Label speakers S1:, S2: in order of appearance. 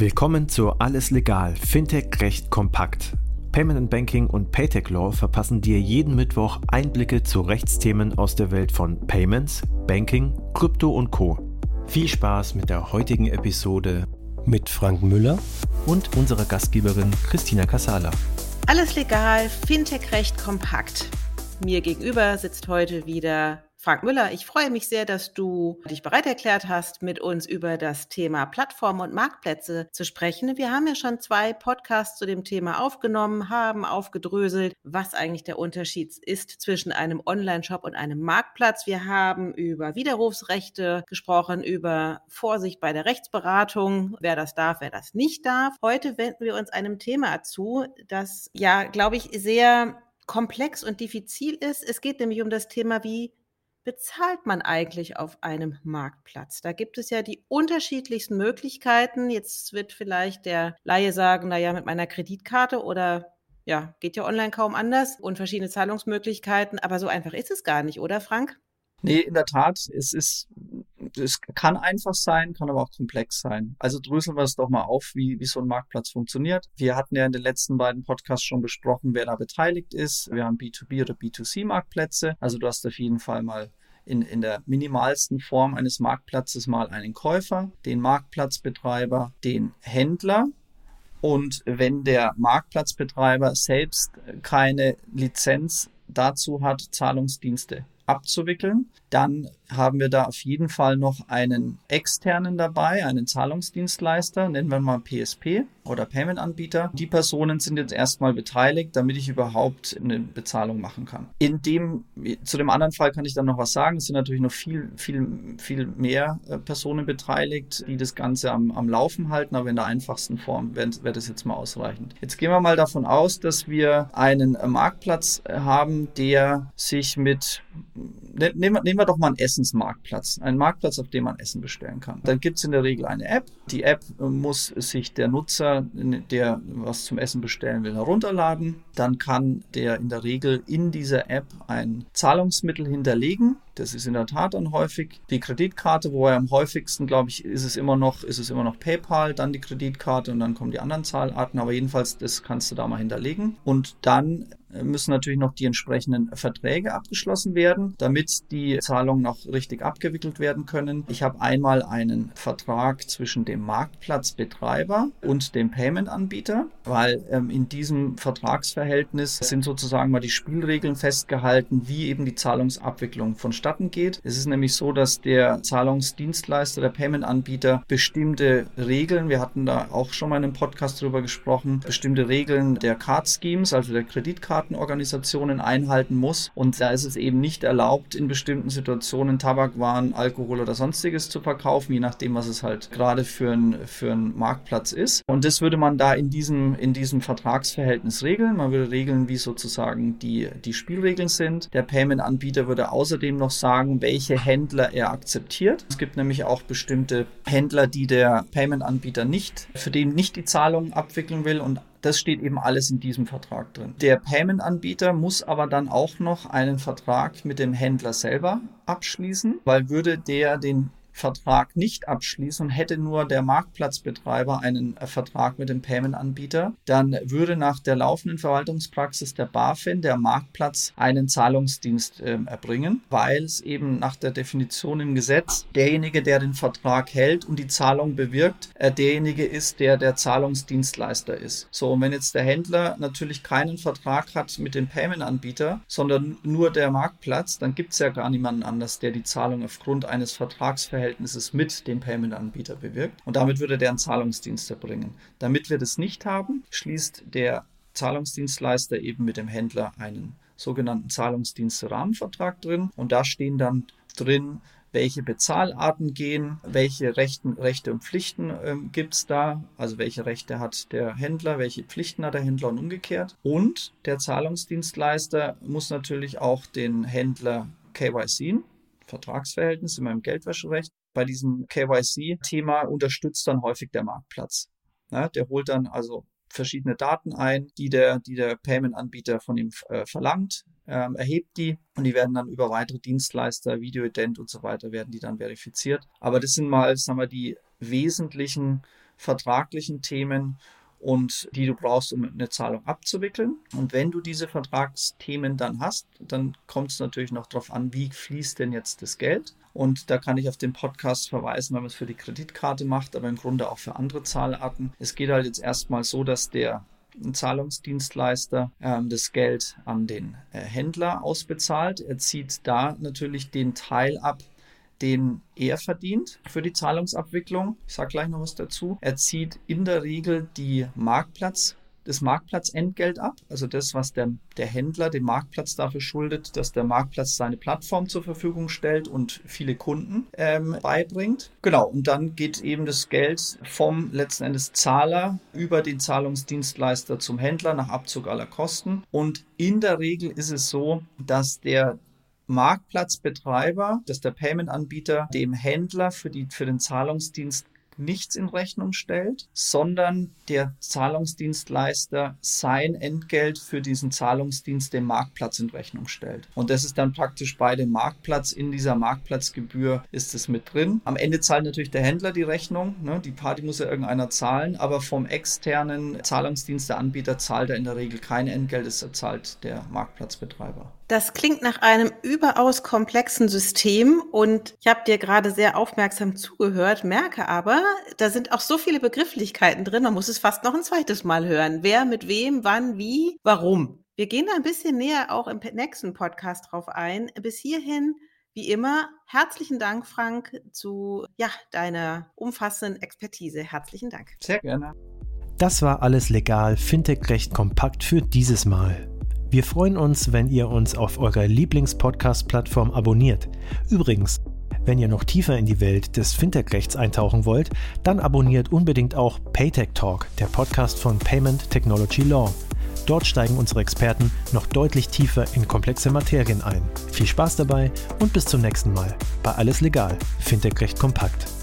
S1: Willkommen zu Alles Legal, Fintech Recht kompakt. Payment and Banking und Paytech Law verpassen dir jeden Mittwoch Einblicke zu Rechtsthemen aus der Welt von Payments, Banking, Krypto und Co. Viel Spaß mit der heutigen Episode mit Frank Müller und unserer Gastgeberin Christina Casala.
S2: Alles legal, Fintech Recht kompakt. Mir gegenüber sitzt heute wieder Frank Müller, ich freue mich sehr, dass du dich bereit erklärt hast, mit uns über das Thema Plattformen und Marktplätze zu sprechen. Wir haben ja schon zwei Podcasts zu dem Thema aufgenommen, haben aufgedröselt, was eigentlich der Unterschied ist zwischen einem Online-Shop und einem Marktplatz. Wir haben über Widerrufsrechte gesprochen, über Vorsicht bei der Rechtsberatung, wer das darf, wer das nicht darf. Heute wenden wir uns einem Thema zu, das ja, glaube ich, sehr komplex und diffizil ist. Es geht nämlich um das Thema, wie bezahlt man eigentlich auf einem Marktplatz? Da gibt es ja die unterschiedlichsten Möglichkeiten. Jetzt wird vielleicht der Laie sagen, na ja, mit meiner Kreditkarte oder ja, geht ja online kaum anders und verschiedene Zahlungsmöglichkeiten, aber so einfach ist es gar nicht, oder Frank?
S3: Nee, in der Tat, es ist, es kann einfach sein, kann aber auch komplex sein. Also dröseln wir es doch mal auf, wie, wie so ein Marktplatz funktioniert. Wir hatten ja in den letzten beiden Podcasts schon besprochen, wer da beteiligt ist. Wir haben B2B oder B2C Marktplätze. Also du hast auf jeden Fall mal in, in der minimalsten Form eines Marktplatzes mal einen Käufer, den Marktplatzbetreiber, den Händler. Und wenn der Marktplatzbetreiber selbst keine Lizenz dazu hat, Zahlungsdienste abzuwickeln, dann haben wir da auf jeden Fall noch einen externen dabei, einen Zahlungsdienstleister, nennen wir mal PSP oder Payment-Anbieter. Die Personen sind jetzt erstmal beteiligt, damit ich überhaupt eine Bezahlung machen kann. In dem, zu dem anderen Fall kann ich dann noch was sagen. Es sind natürlich noch viel, viel, viel mehr äh, Personen beteiligt, die das Ganze am, am Laufen halten, aber in der einfachsten Form wäre wär das jetzt mal ausreichend. Jetzt gehen wir mal davon aus, dass wir einen Marktplatz haben, der sich mit, nehmen wir, nehmen wir doch mal ein Essensmarktplatz, einen Marktplatz, auf dem man Essen bestellen kann. Dann gibt es in der Regel eine App. Die App äh, muss sich der Nutzer, der was zum Essen bestellen will, herunterladen. Dann kann der in der Regel in dieser App ein Zahlungsmittel hinterlegen. Das ist in der Tat dann häufig die Kreditkarte, wo er am häufigsten, glaube ich, ist es immer noch, ist es immer noch PayPal, dann die Kreditkarte und dann kommen die anderen Zahlarten. Aber jedenfalls, das kannst du da mal hinterlegen. Und dann müssen natürlich noch die entsprechenden Verträge abgeschlossen werden, damit die Zahlungen noch richtig abgewickelt werden können. Ich habe einmal einen Vertrag zwischen dem Marktplatzbetreiber und dem Payment-Anbieter, weil ähm, in diesem Vertragsverhältnis sind sozusagen mal die Spielregeln festgehalten, wie eben die Zahlungsabwicklung vonstatten geht. Es ist nämlich so, dass der Zahlungsdienstleister, der Payment-Anbieter bestimmte Regeln, wir hatten da auch schon mal in einem Podcast drüber gesprochen, bestimmte Regeln der Card Schemes, also der Kreditkarte Kreditkartenorganisationen einhalten muss. Und da ist es eben nicht erlaubt, in bestimmten Situationen Tabakwaren, Alkohol oder sonstiges zu verkaufen, je nachdem, was es halt gerade für ein, für ein Marktplatz ist. Und das würde man da in diesem, in diesem Vertragsverhältnis regeln. Man würde regeln, wie sozusagen die, die Spielregeln sind. Der Payment-Anbieter würde außerdem noch sagen, welche Händler er akzeptiert. Es gibt nämlich auch bestimmte Händler, die der Payment-Anbieter nicht, für den nicht die Zahlung abwickeln will und das steht eben alles in diesem Vertrag drin. Der Payment-Anbieter muss aber dann auch noch einen Vertrag mit dem Händler selber abschließen, weil würde der den Vertrag nicht abschließen und hätte nur der Marktplatzbetreiber einen äh, Vertrag mit dem Payment-Anbieter, dann würde nach der laufenden Verwaltungspraxis der BaFin der Marktplatz einen Zahlungsdienst äh, erbringen, weil es eben nach der Definition im Gesetz derjenige, der den Vertrag hält und die Zahlung bewirkt, äh, derjenige ist, der der Zahlungsdienstleister ist. So, und wenn jetzt der Händler natürlich keinen Vertrag hat mit dem Payment-Anbieter, sondern nur der Marktplatz, dann gibt es ja gar niemanden anders, der die Zahlung aufgrund eines Vertragsverhältnisses Verhältnisses mit dem Payment-Anbieter bewirkt. Und damit würde der einen Zahlungsdienst erbringen. Damit wir das nicht haben, schließt der Zahlungsdienstleister eben mit dem Händler einen sogenannten Zahlungsdienst-Rahmenvertrag drin. Und da stehen dann drin, welche Bezahlarten gehen, welche Rechten, Rechte und Pflichten ähm, gibt es da, also welche Rechte hat der Händler, welche Pflichten hat der Händler und umgekehrt. Und der Zahlungsdienstleister muss natürlich auch den Händler KYC, Vertragsverhältnis in meinem Geldwäscherecht bei diesem KYC-Thema unterstützt dann häufig der Marktplatz. Ja, der holt dann also verschiedene Daten ein, die der, die der Payment-Anbieter von ihm äh, verlangt, ähm, erhebt die und die werden dann über weitere Dienstleister, Videoident und so weiter, werden die dann verifiziert. Aber das sind mal, sagen wir, die wesentlichen vertraglichen Themen und die du brauchst, um eine Zahlung abzuwickeln. Und wenn du diese Vertragsthemen dann hast, dann kommt es natürlich noch darauf an, wie fließt denn jetzt das Geld. Und da kann ich auf den Podcast verweisen, wenn man es für die Kreditkarte macht, aber im Grunde auch für andere Zahlarten. Es geht halt jetzt erstmal so, dass der Zahlungsdienstleister ähm, das Geld an den äh, Händler ausbezahlt. Er zieht da natürlich den Teil ab, den er verdient für die Zahlungsabwicklung. Ich sage gleich noch was dazu. Er zieht in der Regel die Marktplatz das Marktplatzentgelt ab, also das, was der, der Händler dem Marktplatz dafür schuldet, dass der Marktplatz seine Plattform zur Verfügung stellt und viele Kunden ähm, beibringt. Genau, und dann geht eben das Geld vom letzten Endes Zahler über den Zahlungsdienstleister zum Händler nach Abzug aller Kosten. Und in der Regel ist es so, dass der Marktplatzbetreiber, dass der Payment-Anbieter dem Händler für, die, für den Zahlungsdienst nichts in Rechnung stellt, sondern der Zahlungsdienstleister sein Entgelt für diesen Zahlungsdienst dem Marktplatz in Rechnung stellt. Und das ist dann praktisch bei dem Marktplatz. In dieser Marktplatzgebühr ist es mit drin. Am Ende zahlt natürlich der Händler die Rechnung. Ne? Die Party muss ja irgendeiner zahlen, aber vom externen Zahlungsdienst der Anbieter zahlt er in der Regel kein Entgelt, es zahlt der Marktplatzbetreiber.
S2: Das klingt nach einem überaus komplexen System und ich habe dir gerade sehr aufmerksam zugehört, merke aber, da sind auch so viele Begrifflichkeiten drin, man muss es fast noch ein zweites Mal hören. Wer mit wem, wann, wie, warum. Wir gehen da ein bisschen näher auch im nächsten Podcast drauf ein. Bis hierhin, wie immer, herzlichen Dank, Frank, zu ja, deiner umfassenden Expertise. Herzlichen Dank.
S3: Sehr gerne.
S1: Das war alles legal, Fintech recht kompakt für dieses Mal. Wir freuen uns, wenn ihr uns auf eurer Lieblings-Podcast-Plattform abonniert. Übrigens, wenn ihr noch tiefer in die Welt des Fintech-Rechts eintauchen wollt, dann abonniert unbedingt auch Paytech Talk, der Podcast von Payment Technology Law. Dort steigen unsere Experten noch deutlich tiefer in komplexe Materien ein. Viel Spaß dabei und bis zum nächsten Mal bei Alles Legal, Fintech Recht kompakt.